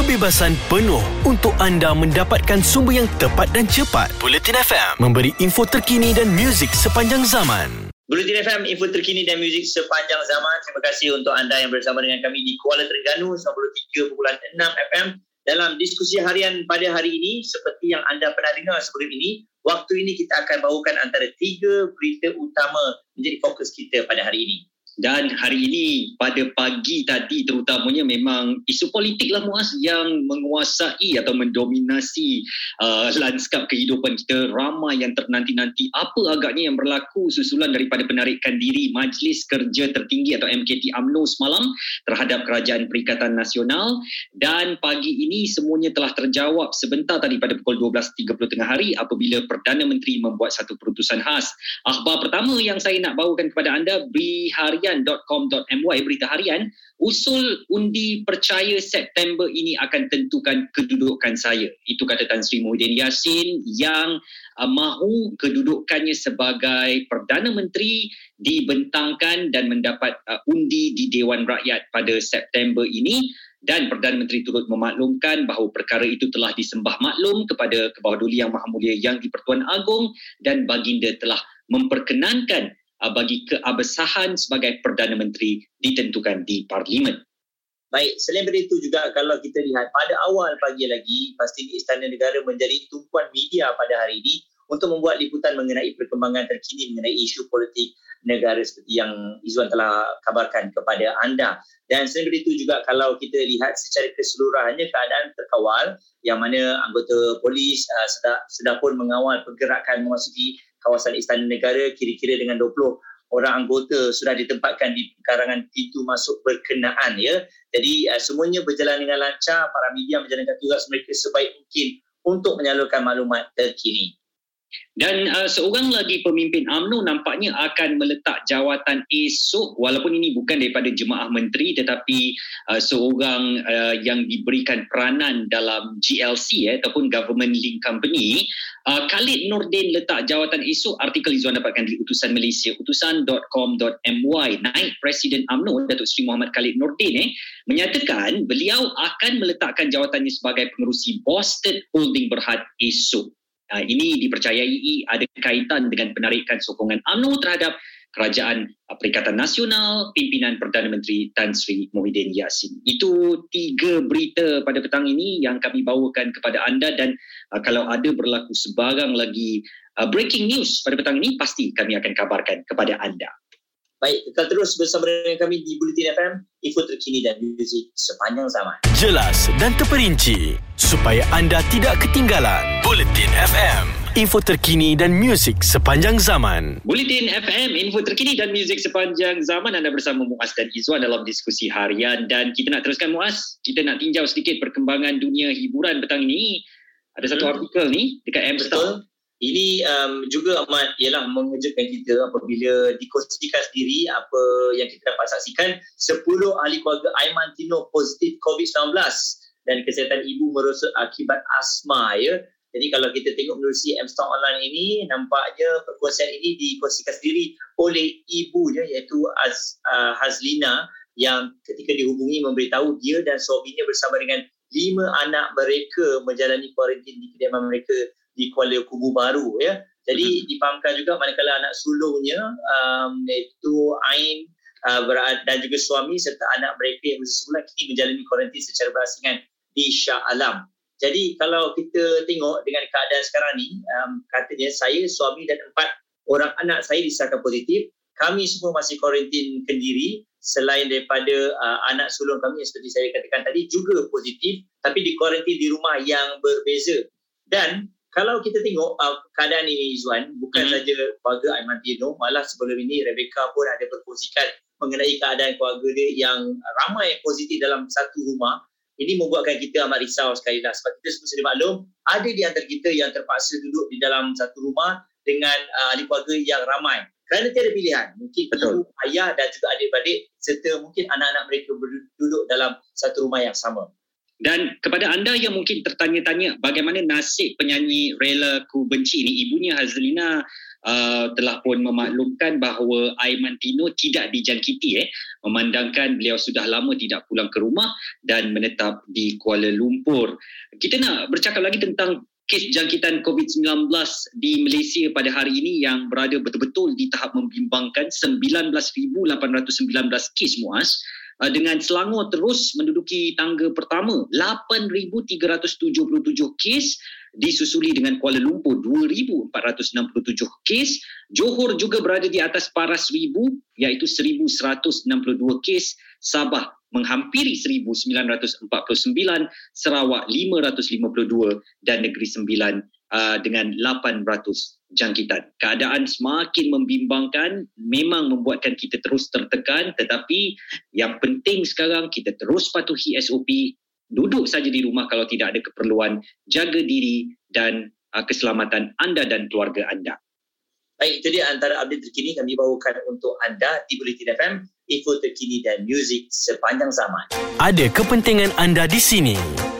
kebebasan penuh untuk anda mendapatkan sumber yang tepat dan cepat. Bulletin FM memberi info terkini dan muzik sepanjang zaman. Bulletin FM, info terkini dan muzik sepanjang zaman. Terima kasih untuk anda yang bersama dengan kami di Kuala Terengganu 93.6 FM dalam diskusi harian pada hari ini. Seperti yang anda pernah dengar sebelum ini, waktu ini kita akan bawakan antara tiga berita utama menjadi fokus kita pada hari ini. Dan hari ini pada pagi tadi terutamanya memang isu politik lah Muaz yang menguasai atau mendominasi uh, lanskap kehidupan kita. Ramai yang ternanti-nanti apa agaknya yang berlaku susulan daripada penarikan diri Majlis Kerja Tertinggi atau MKT AMNO semalam terhadap Kerajaan Perikatan Nasional. Dan pagi ini semuanya telah terjawab sebentar tadi pada pukul 12.30 tengah hari apabila Perdana Menteri membuat satu perutusan khas. Akhbar pertama yang saya nak bawakan kepada anda Biharian harian.com.my berita harian usul undi percaya September ini akan tentukan kedudukan saya. Itu kata Tan Sri Muhyiddin Yassin yang uh, mahu kedudukannya sebagai Perdana Menteri dibentangkan dan mendapat uh, undi di Dewan Rakyat pada September ini. Dan Perdana Menteri turut memaklumkan bahawa perkara itu telah disembah maklum kepada Kebawah Duli Yang Maha Mulia Yang di-Pertuan Agong dan baginda telah memperkenankan uh, bagi keabsahan sebagai Perdana Menteri ditentukan di Parlimen. Baik, selain dari itu juga kalau kita lihat pada awal pagi lagi, pasti Istana Negara menjadi tumpuan media pada hari ini untuk membuat liputan mengenai perkembangan terkini mengenai isu politik negara seperti yang Izzuan telah kabarkan kepada anda. Dan selain itu juga kalau kita lihat secara keseluruhannya keadaan terkawal yang mana anggota polis uh, sedang, sedang pun mengawal pergerakan memasuki kawasan Istana Negara kira-kira dengan 20 orang anggota sudah ditempatkan di pekarangan pintu masuk berkenaan ya. Jadi uh, semuanya berjalan dengan lancar, para media menjalankan tugas mereka sebaik mungkin untuk menyalurkan maklumat terkini. Dan uh, seorang lagi pemimpin AMNO nampaknya akan meletak jawatan esok walaupun ini bukan daripada jemaah menteri tetapi uh, seorang uh, yang diberikan peranan dalam GLC eh, ataupun Government Link Company. Uh, Khalid Nordin letak jawatan esok. Artikel Izzuan dapatkan di utusan Malaysia utusan.com.my naik Presiden AMNO Datuk Seri Muhammad Khalid Nordin eh, menyatakan beliau akan meletakkan jawatannya sebagai pengerusi Boston Holding Berhad esok Uh, ini dipercayai ada kaitan dengan penarikan sokongan UMNO terhadap Kerajaan Perikatan Nasional pimpinan Perdana Menteri Tan Sri Muhyiddin Yassin. Itu tiga berita pada petang ini yang kami bawakan kepada anda dan uh, kalau ada berlaku sebarang lagi breaking news pada petang ini pasti kami akan kabarkan kepada anda. Baik, kekal terus bersama dengan kami di Bulletin FM, info terkini dan muzik sepanjang zaman. Jelas dan terperinci supaya anda tidak ketinggalan. Bulletin FM, info terkini dan muzik sepanjang zaman. Bulletin FM, info terkini dan muzik sepanjang zaman. Anda bersama Muaz dan Izzuan dalam diskusi harian dan kita nak teruskan Muaz. Kita nak tinjau sedikit perkembangan dunia hiburan petang ini. Ada satu hmm. artikel ni dekat Amstar. Ini um, juga amat ialah mengejutkan kita apabila dikongsikan sendiri apa yang kita dapat saksikan 10 ahli keluarga Aiman Tino positif COVID-19 dan kesihatan ibu merosot akibat asma ya. Jadi kalau kita tengok menerusi M-Stock Online ini nampaknya perkongsian ini dikongsikan sendiri oleh ibunya iaitu Az, uh, Hazlina yang ketika dihubungi memberitahu dia dan suaminya bersama dengan lima anak mereka menjalani kuarantin di kediaman mereka di Kuala Kubu Baru ya. Jadi hmm. dipahamkan juga manakala anak sulungnya um, iaitu Ain uh, dan juga suami serta anak mereka yang berusia sebulan kini menjalani kuarantin secara berasingan di Shah Alam. Jadi kalau kita tengok dengan keadaan sekarang ni, um, katanya saya, suami dan empat orang anak saya disahkan positif. Kami semua masih kuarantin kendiri selain daripada uh, anak sulung kami yang seperti saya katakan tadi juga positif tapi di kuarantin di rumah yang berbeza. Dan kalau kita tengok uh, keadaan ini Izwan bukan hmm. saja keluarga Aiman Tino malah sebelum ini Rebecca pun ada berkongsikan mengenai keadaan keluarga dia yang ramai positif dalam satu rumah ini membuatkan kita amat risau sekali dah sebab kita semua sedia maklum ada di antara kita yang terpaksa duduk di dalam satu rumah dengan uh, ahli keluarga yang ramai kerana tiada pilihan mungkin Betul. ibu, ayah dan juga adik-beradik serta mungkin anak-anak mereka duduk dalam satu rumah yang sama dan kepada anda yang mungkin tertanya-tanya bagaimana nasib penyanyi Rela Ku Benci ini, ibunya Hazlina uh, telah pun memaklumkan bahawa Aiman Tino tidak dijangkiti eh memandangkan beliau sudah lama tidak pulang ke rumah dan menetap di Kuala Lumpur. Kita nak bercakap lagi tentang kes jangkitan COVID-19 di Malaysia pada hari ini yang berada betul-betul di tahap membimbangkan 19,819 kes muas dengan Selangor terus menduduki tangga pertama 8,377 kes disusuli dengan Kuala Lumpur 2,467 kes. Johor juga berada di atas paras 1,000 iaitu 1,162 kes. Sabah menghampiri 1949, Sarawak 552 dan Negeri Sembilan uh, dengan 800 jangkitan. Keadaan semakin membimbangkan, memang membuatkan kita terus tertekan tetapi yang penting sekarang kita terus patuhi SOP, duduk saja di rumah kalau tidak ada keperluan, jaga diri dan uh, keselamatan anda dan keluarga anda. Baik, itu dia antara update terkini kami bawakan untuk anda di Bulletin FM, info terkini dan muzik sepanjang zaman. Ada kepentingan anda di sini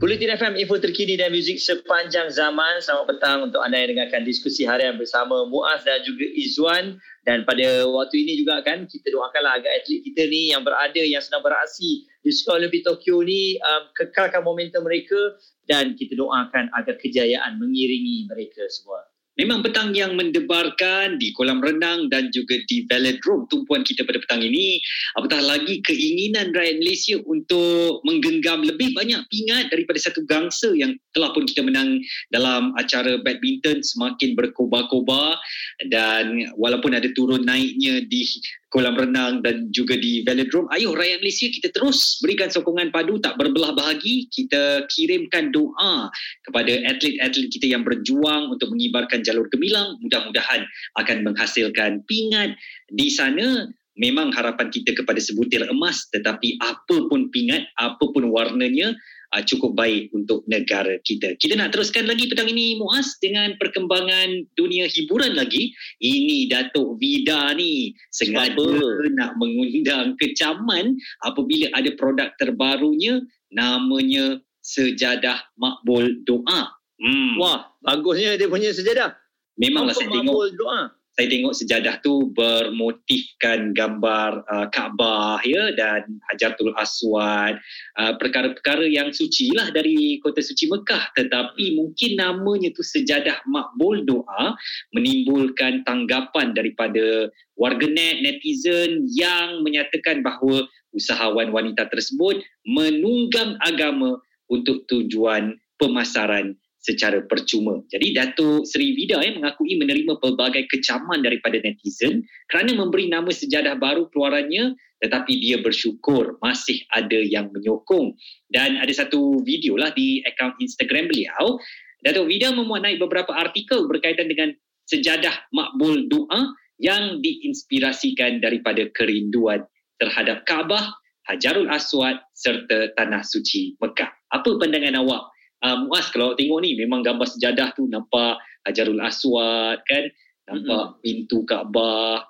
Bulletin FM, info terkini dan muzik sepanjang zaman. Selamat petang untuk anda yang dengarkan diskusi harian bersama Muaz dan juga Izzuan. Dan pada waktu ini juga kan, kita doakanlah agar atlet kita ni yang berada, yang sedang beraksi di Sekolah Olimpik Tokyo ni um, kekalkan momentum mereka dan kita doakan agar kejayaan mengiringi mereka semua. Memang petang yang mendebarkan di kolam renang dan juga di velodrome tumpuan kita pada petang ini. Apatah lagi keinginan rakyat Malaysia untuk menggenggam lebih banyak pingat daripada satu gangsa yang telah pun kita menang dalam acara badminton semakin berkobar-kobar dan walaupun ada turun naiknya di kolam renang dan juga di velodrome. Ayuh rakyat Malaysia kita terus berikan sokongan padu tak berbelah bahagi. Kita kirimkan doa kepada atlet-atlet kita yang berjuang untuk mengibarkan jalur gemilang. Mudah-mudahan akan menghasilkan pingat di sana. Memang harapan kita kepada sebutir emas tetapi apa pun pingat, apa pun warnanya, uh, cukup baik untuk negara kita. Kita nak teruskan lagi petang ini Muaz dengan perkembangan dunia hiburan lagi. Ini Datuk Vida ni sengaja nak mengundang kecaman apabila ada produk terbarunya namanya Sejadah Makbul Doa. Hmm. Wah, bagusnya dia punya sejadah. Memanglah saya tengok Makbul doa. Saya tengok sejadah tu bermotifkan gambar uh, Kaabah ya dan Hajartul Aswad uh, perkara-perkara yang suci lah dari kota suci Mekah. Tetapi mungkin namanya tu sejadah makbul doa menimbulkan tanggapan daripada warganet netizen yang menyatakan bahawa usahawan wanita tersebut menunggang agama untuk tujuan pemasaran secara percuma. Jadi Datuk Seri Vida eh, mengakui menerima pelbagai kecaman daripada netizen kerana memberi nama sejadah baru keluarannya tetapi dia bersyukur masih ada yang menyokong. Dan ada satu video lah di akaun Instagram beliau. Datuk Vida memuat naik beberapa artikel berkaitan dengan sejadah makbul doa yang diinspirasikan daripada kerinduan terhadap Kaabah, Hajarul Aswad serta Tanah Suci Mekah. Apa pandangan awak uh, Muaz kalau tengok ni memang gambar sejadah tu nampak Hajarul Aswad kan nampak mm-hmm. pintu Kaabah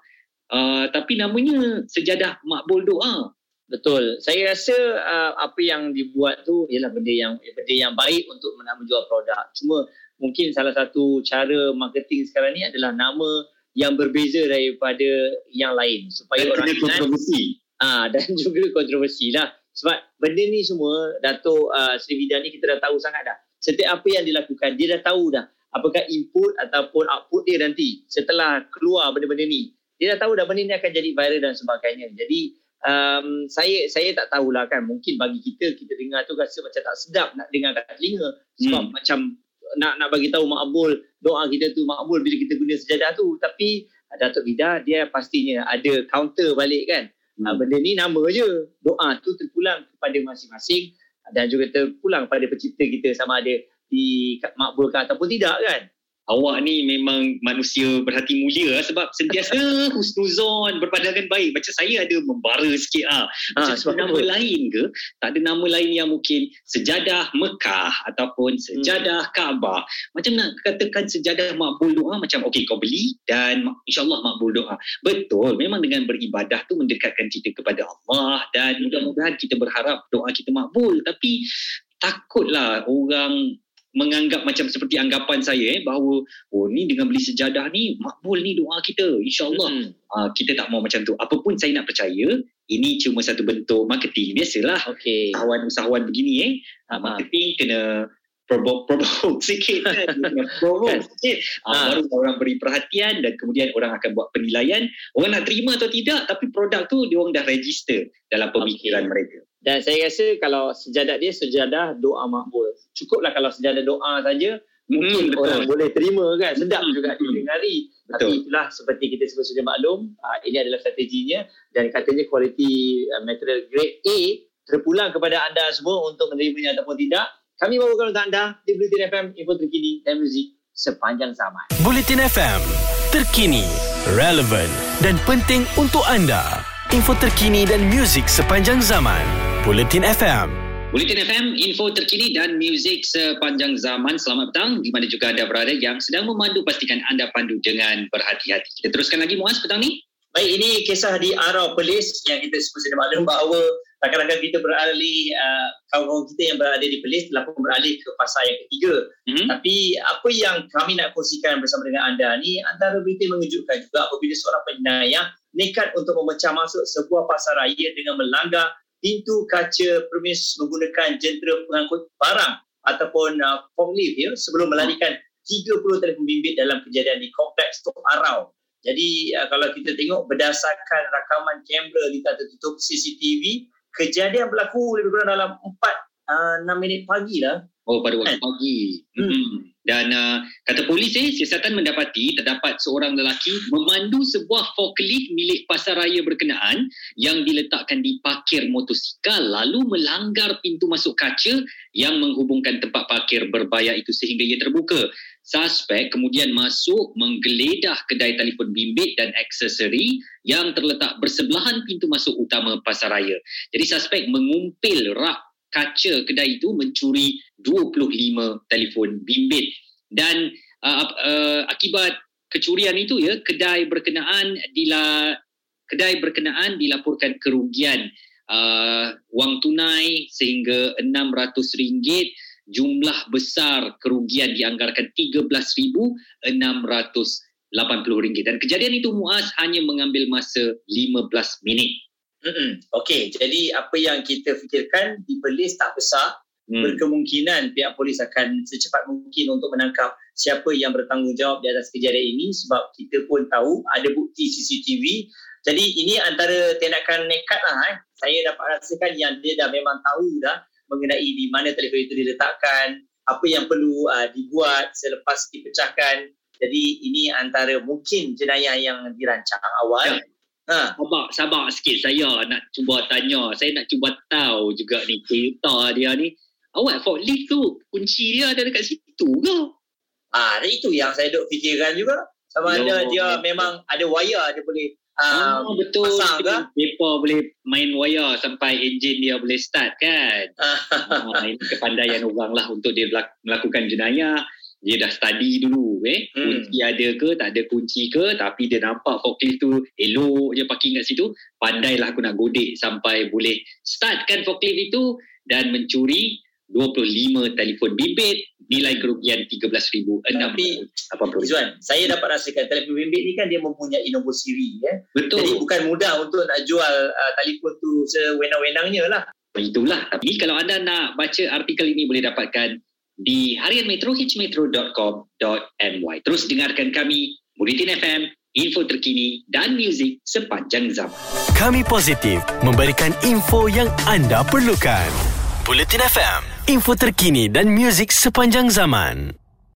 uh, tapi namanya sejadah makbul doa Betul. Saya rasa uh, apa yang dibuat tu ialah benda yang benda yang baik untuk menjual produk. Cuma mungkin salah satu cara marketing sekarang ni adalah nama yang berbeza daripada yang lain supaya dan orang kena ingat kontroversi ah dan juga kontroversi lah. Sebab benda ni semua Dato' uh, Sri Vida ni kita dah tahu sangat dah. Setiap apa yang dilakukan dia dah tahu dah apakah input ataupun output dia nanti setelah keluar benda-benda ni. Dia dah tahu dah benda ni akan jadi viral dan sebagainya. Jadi um, saya saya tak tahulah kan mungkin bagi kita kita dengar tu rasa macam tak sedap nak dengar kat telinga sebab Hmm. macam nak nak bagi tahu makbul doa kita tu makbul bila kita guna sejadah tu tapi Datuk Vida dia pastinya ada counter balik kan hmm. benda ni nama je. Doa tu terpulang kepada masing-masing. Dan juga terpulang pada pencipta kita. Sama ada di makbulkan ataupun tidak kan awak ni memang manusia berhati mulia lah sebab sentiasa husnuzon berpandangan baik. Macam saya ada membara sikit ah. Macam sebab nama apa? lain ke tak ada nama lain yang mungkin sejadah Mekah ataupun sejadah Kaabah. Macam nak katakan sejadah makbul doa macam okey kau beli dan insyaallah makbul doa. Betul memang dengan beribadah tu mendekatkan kita kepada Allah dan mudah-mudahan kita berharap doa kita makbul. Tapi takutlah orang menganggap macam seperti anggapan saya eh bahawa oh ni dengan beli sejadah ni makbul ni doa kita insyaallah. Hmm. uh, kita tak mau macam tu. Apapun saya nak percaya ini cuma satu bentuk marketing. Biasalah. Okey. usahawan-usahawan begini eh. Uh, marketing kena provoke provoke sikit kan? Kena provoke sikit. Uh, Ha. baru orang beri perhatian dan kemudian orang akan buat penilaian. Orang nak terima atau tidak tapi produk tu dia orang dah register dalam pemikiran mereka Dan saya rasa kalau sejadah dia sejadah doa makbul. Cukuplah kalau sejadah doa saja mungkin betul. orang boleh terima kan. Sedap Hmm, juga betul. didengari. Betul. Tapi itulah seperti kita sebut sudah maklum, uh, ini adalah strateginya dan katanya kualiti uh, material grade A terpulang kepada anda semua untuk menerimanya ataupun tidak. Kami bawakan untuk anda di Bulletin FM info terkini dan muzik sepanjang zaman. Bulletin FM, terkini, relevant dan penting untuk anda. Info terkini dan muzik sepanjang zaman. Bulletin FM. Bulletin FM, info terkini dan muzik sepanjang zaman. Selamat petang di mana juga anda berada yang sedang memandu pastikan anda pandu dengan berhati-hati. Kita teruskan lagi Muaz petang ni. Baik, ini kisah di Arau Perlis yang kita semua sudah maklum bahawa rakan-rakan kita beralih, uh, kawan-kawan kita yang berada di Perlis telah pun beralih ke pasar yang ketiga. Hmm? Tapi apa yang kami nak kongsikan bersama dengan anda ni antara berita mengejutkan juga apabila seorang penjenayah nekat untuk memecah masuk sebuah pasar raya dengan melanggar pintu kaca permis menggunakan jentera pengangkut barang ataupun uh, forklift ya sebelum melarikan 30 telefon bimbit dalam kejadian di kompleks Tok Arau. Jadi uh, kalau kita tengok berdasarkan rakaman kamera di tertutup CCTV, kejadian berlaku lebih kurang dalam 4 uh, 6 minit pagi lah. Oh pada waktu Kan? pagi. Hmm. Dan uh, kata polis eh, siasatan mendapati terdapat seorang lelaki memandu sebuah forklift milik pasar raya berkenaan yang diletakkan di parkir motosikal lalu melanggar pintu masuk kaca yang menghubungkan tempat parkir berbayar itu sehingga ia terbuka. Suspek kemudian masuk menggeledah kedai telefon bimbit dan aksesori yang terletak bersebelahan pintu masuk utama pasar raya. Jadi suspek mengumpil rak kaca kedai itu mencuri 25 telefon bimbit. Dan uh, uh, akibat kecurian itu ya kedai berkenaan dila kedai berkenaan dilaporkan kerugian uh, wang tunai sehingga RM600 jumlah besar kerugian dianggarkan RM13,680 dan kejadian itu Muaz hanya mengambil masa 15 minit Mm-mm. Okey, jadi apa yang kita fikirkan di Perlis tak besar, Hmm. berkemungkinan pihak polis akan secepat mungkin untuk menangkap siapa yang bertanggungjawab di atas kejadian ini sebab kita pun tahu ada bukti CCTV. Jadi ini antara tindakan nekat lah. Eh. Saya dapat rasakan yang dia dah memang tahu dah mengenai di mana telefon itu diletakkan, apa yang perlu uh, dibuat selepas dipecahkan. Jadi ini antara mungkin jenayah yang dirancang awal. Ya. Ha. Sabar, sabar sikit saya nak cuba tanya. Saya nak cuba tahu juga ni kereta dia ni. Awak forklift tu kunci dia ada dekat situ ke? Ah, itu yang saya duk fikirkan juga. Sama Yo. ada dia memang ada wire dia boleh Ah, ah, betul. pasang ke? Mereka boleh main wire sampai enjin dia boleh start kan. Ah, ah, ini kepandaian orang lah untuk dia melakukan jenayah. Dia dah study dulu eh. Hmm. Kunci ada ke, tak ada kunci ke. Tapi dia nampak forklift tu elok je parking kat situ. Pandailah aku nak godek sampai boleh startkan forklift itu dan mencuri 25 telefon bimbit nilai kerugian RM13,680. Izzuan, saya dapat rasakan telefon bimbit ni kan dia mempunyai nombor siri ya. Betul. Jadi bukan mudah untuk nak jual uh, telefon tu sewenang-wenangnya lah. Itulah. Tapi kalau anda nak baca artikel ini boleh dapatkan di harian metro hmetro.com.my. Terus dengarkan kami Bulletin FM, info terkini dan muzik sepanjang zaman. Kami positif memberikan info yang anda perlukan. Bulletin FM, info terkini dan muzik sepanjang zaman.